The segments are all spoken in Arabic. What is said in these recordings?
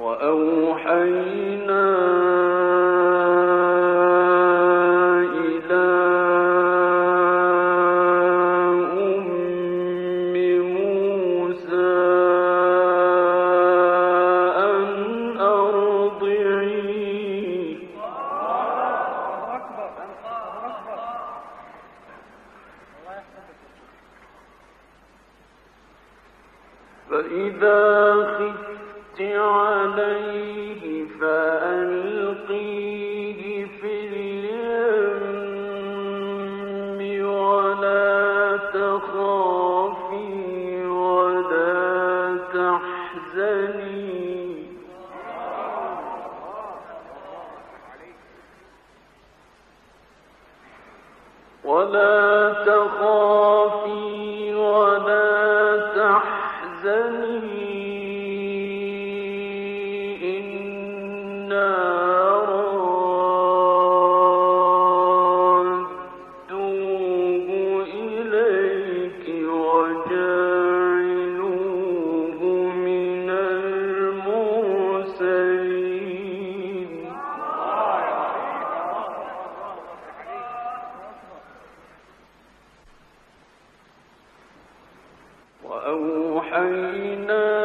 وأوحينا وأوحينا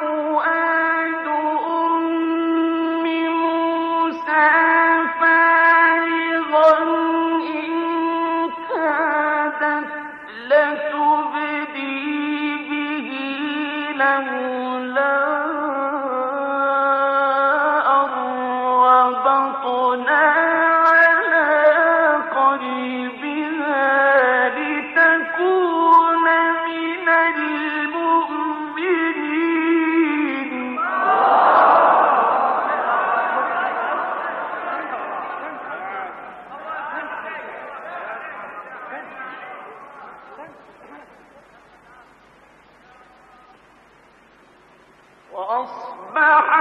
تقول وأصبح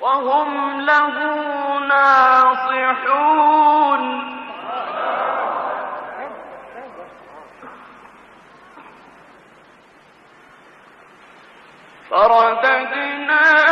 وهم له ناصحون. فرددناه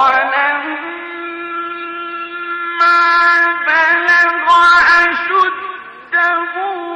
ولما بلغ أشده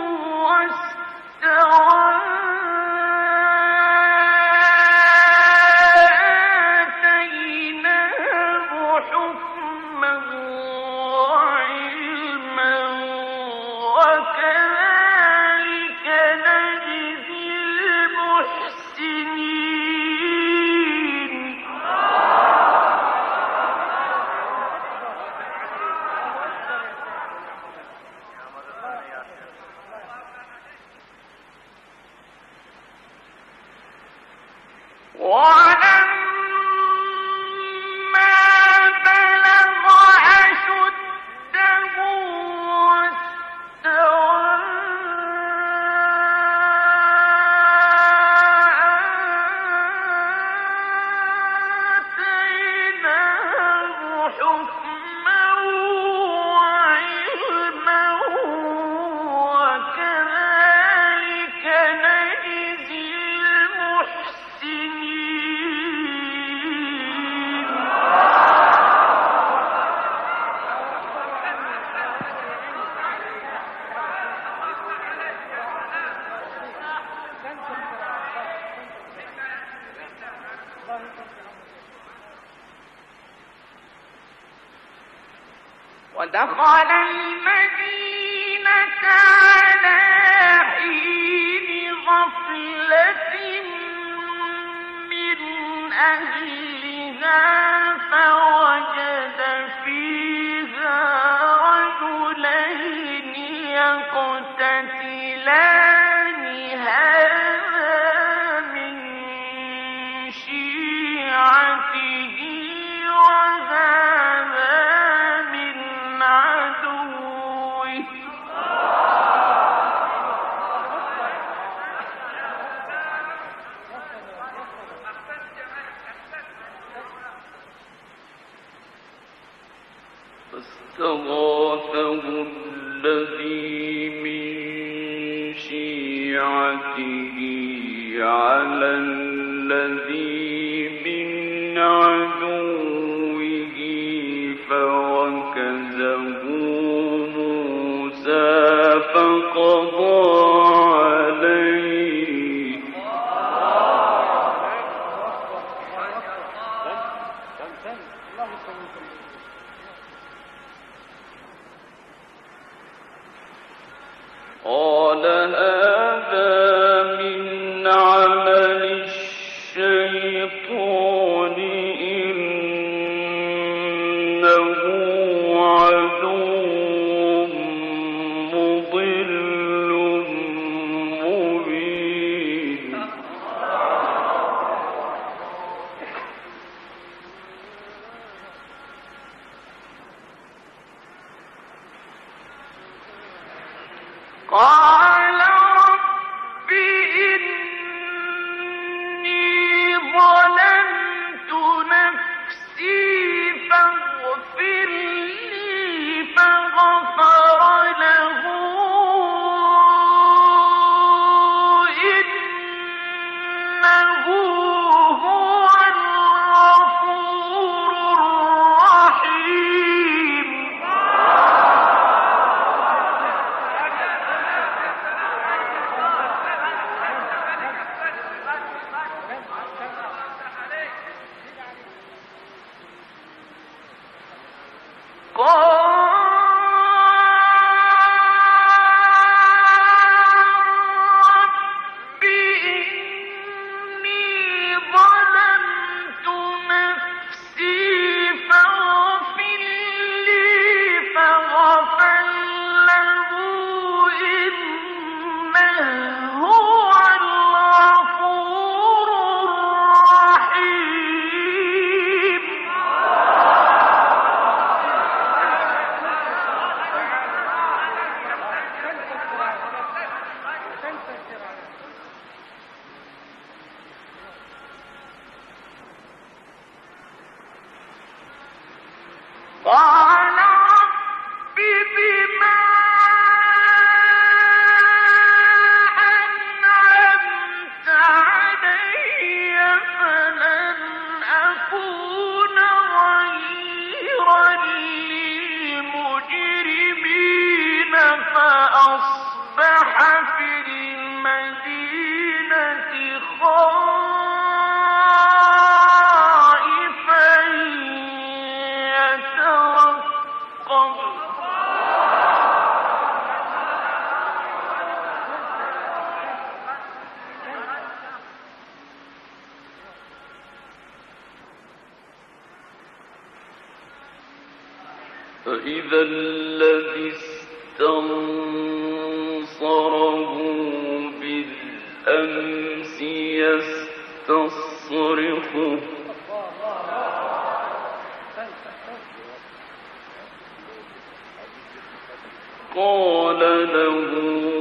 ودخل المدينة على حين غفلة من أهلها فوجد فيه قال هذا بالأمس يستصرخه قال له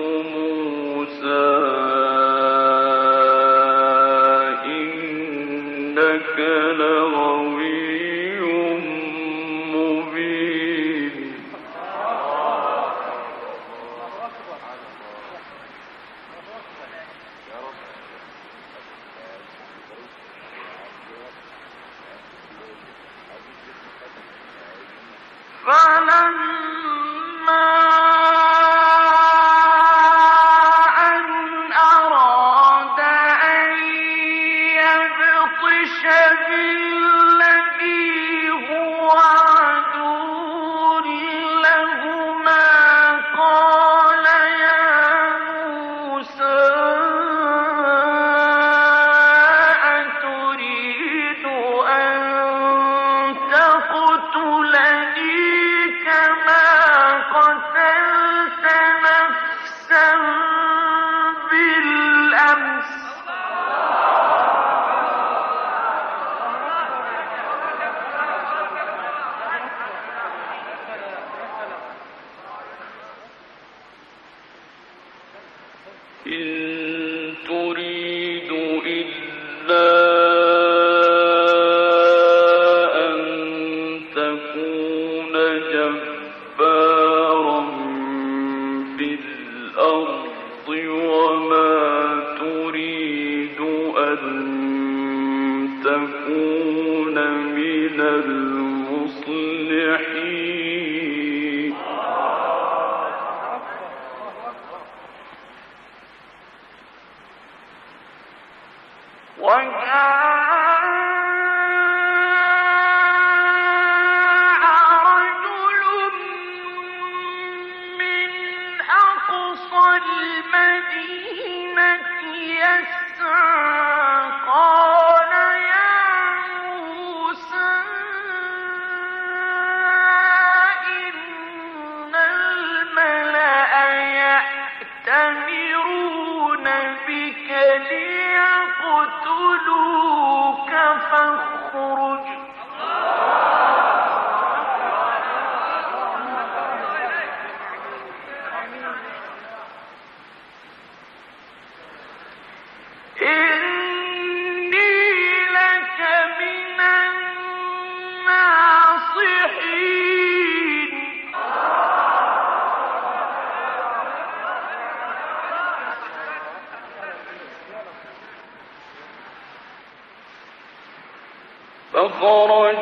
إن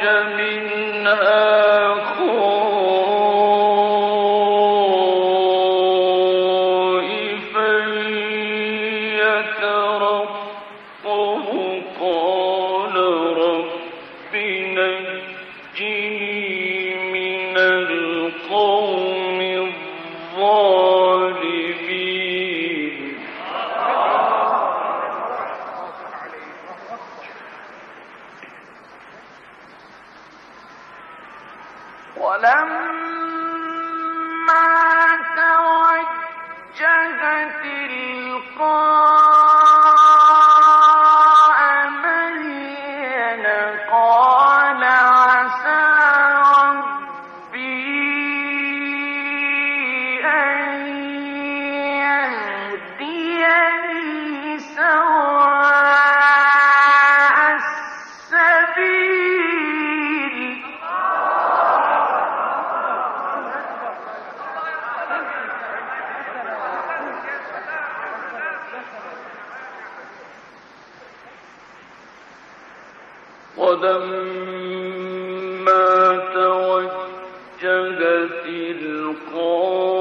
فخرج ولما توجه تلقاء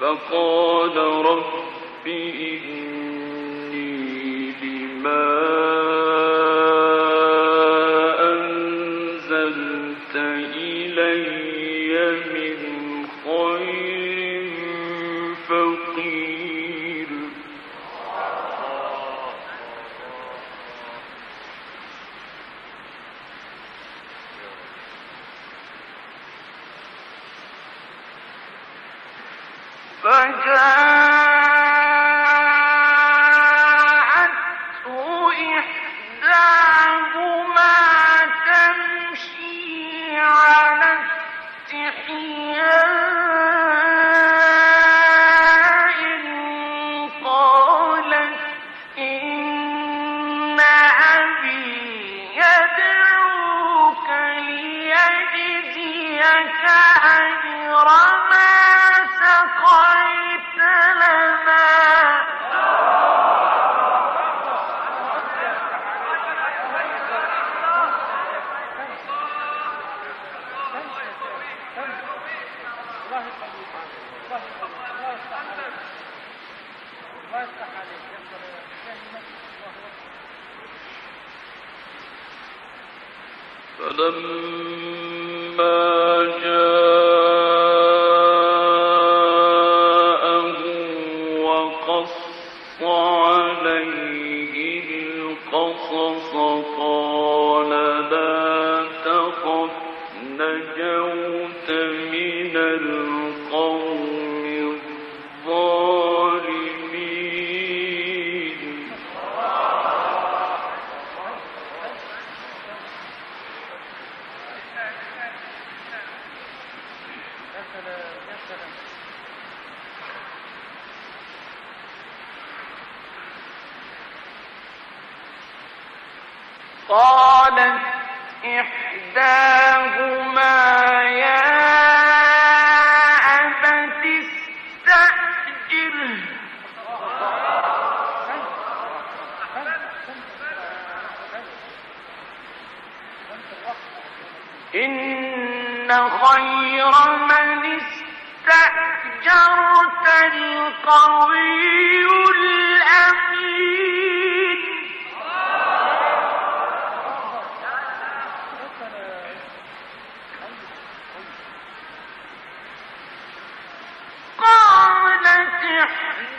فقال رب إني لما فلما جاءه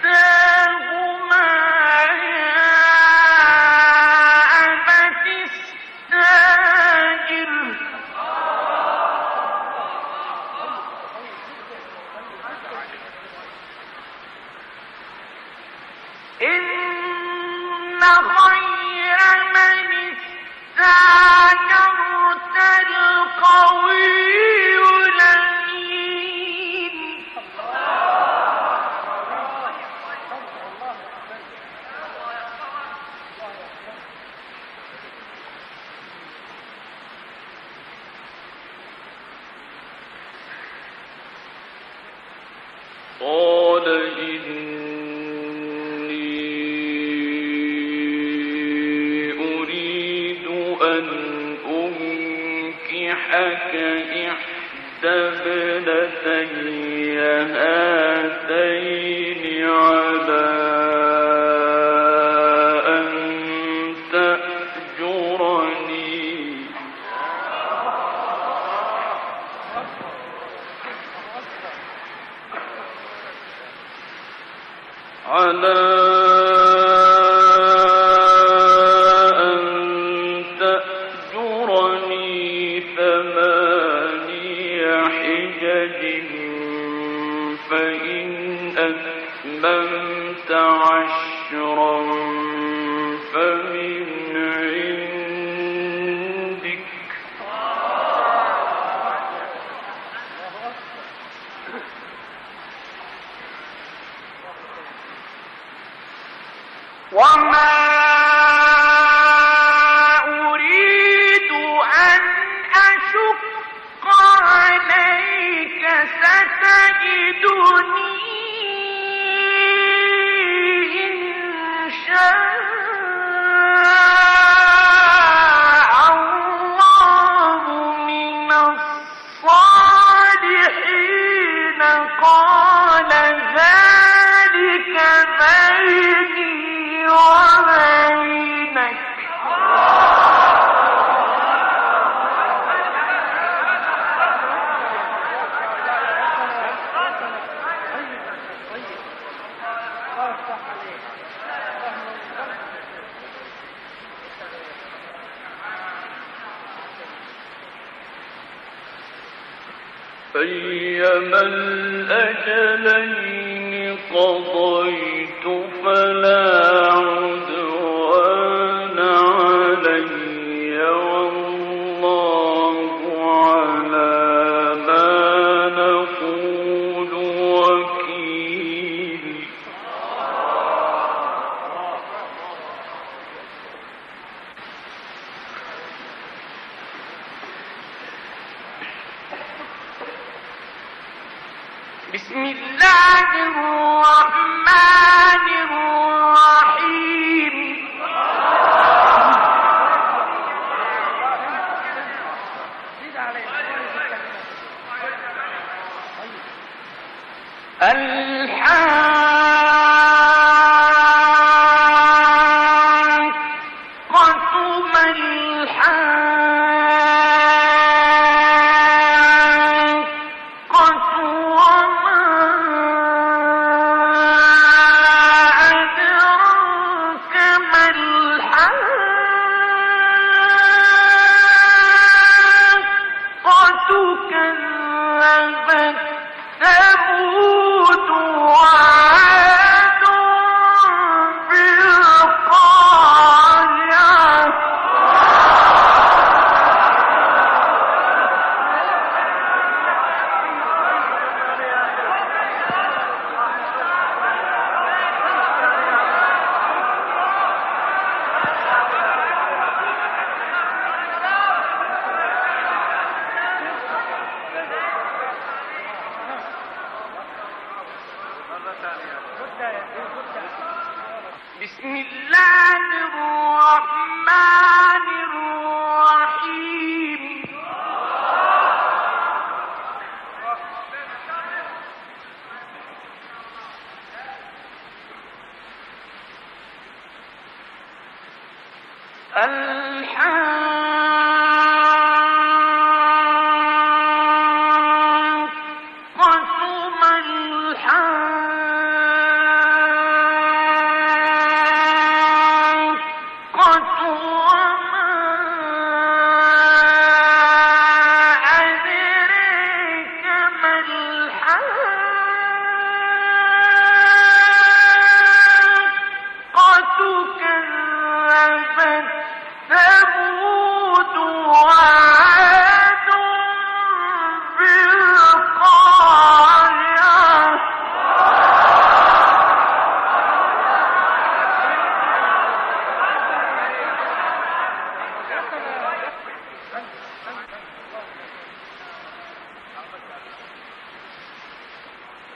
Yeah! حجج فإن أتممت عشرا فمن عندك. وما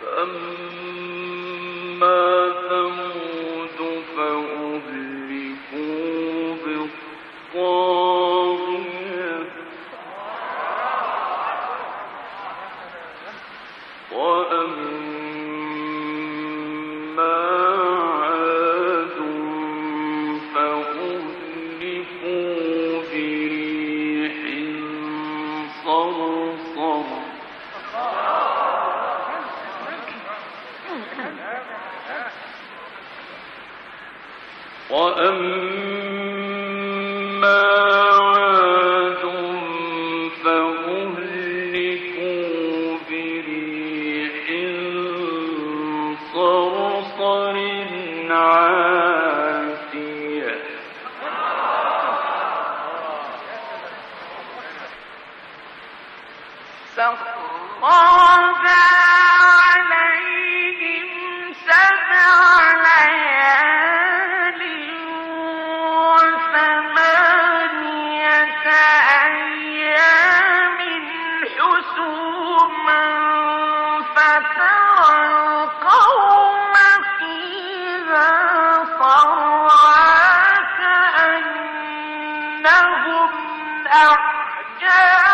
فأما كأنهم أعجاز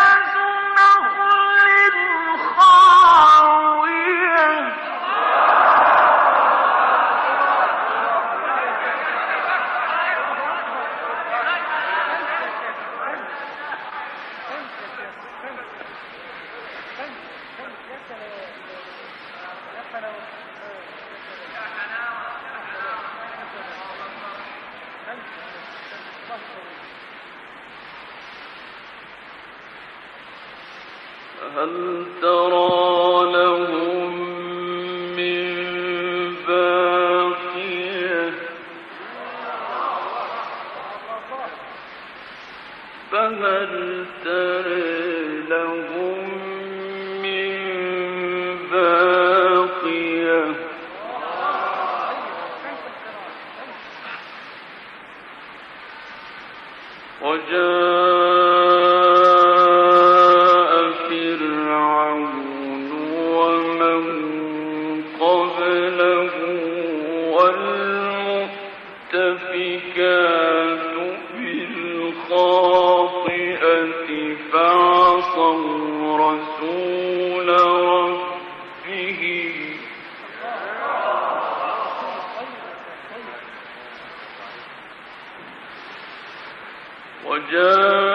وجاء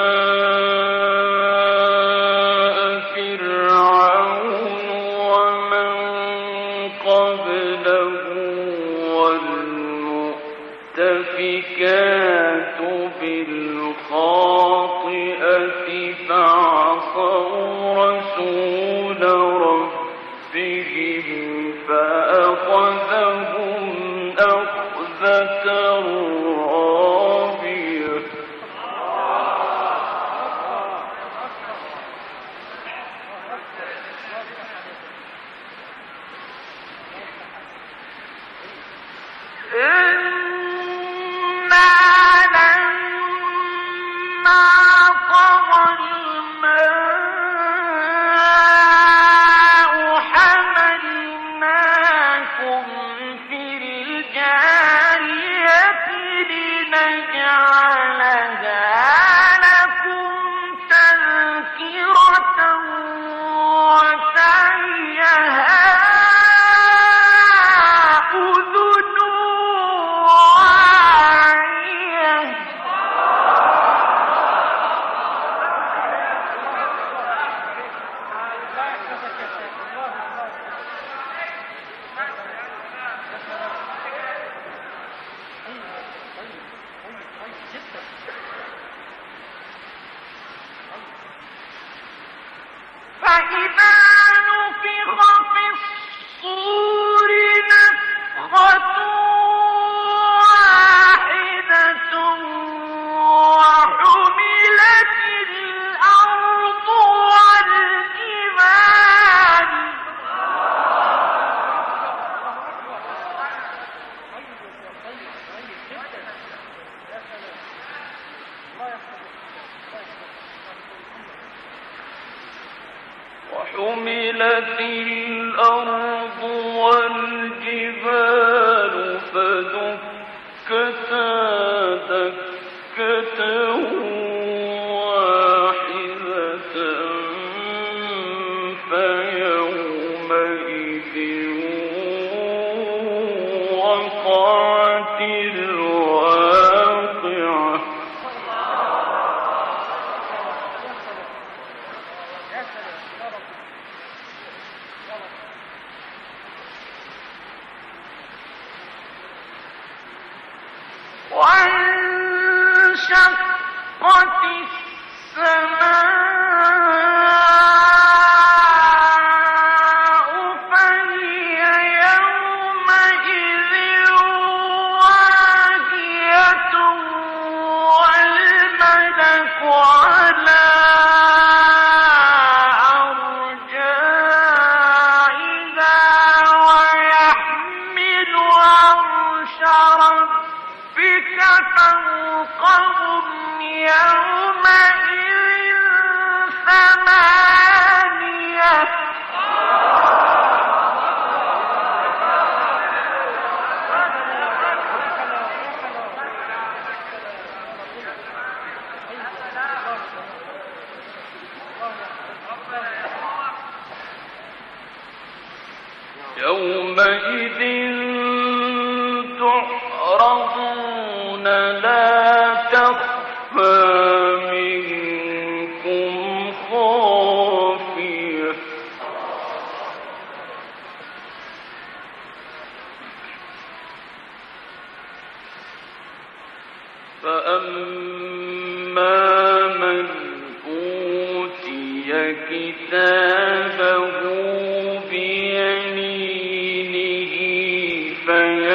وانشقت السماء من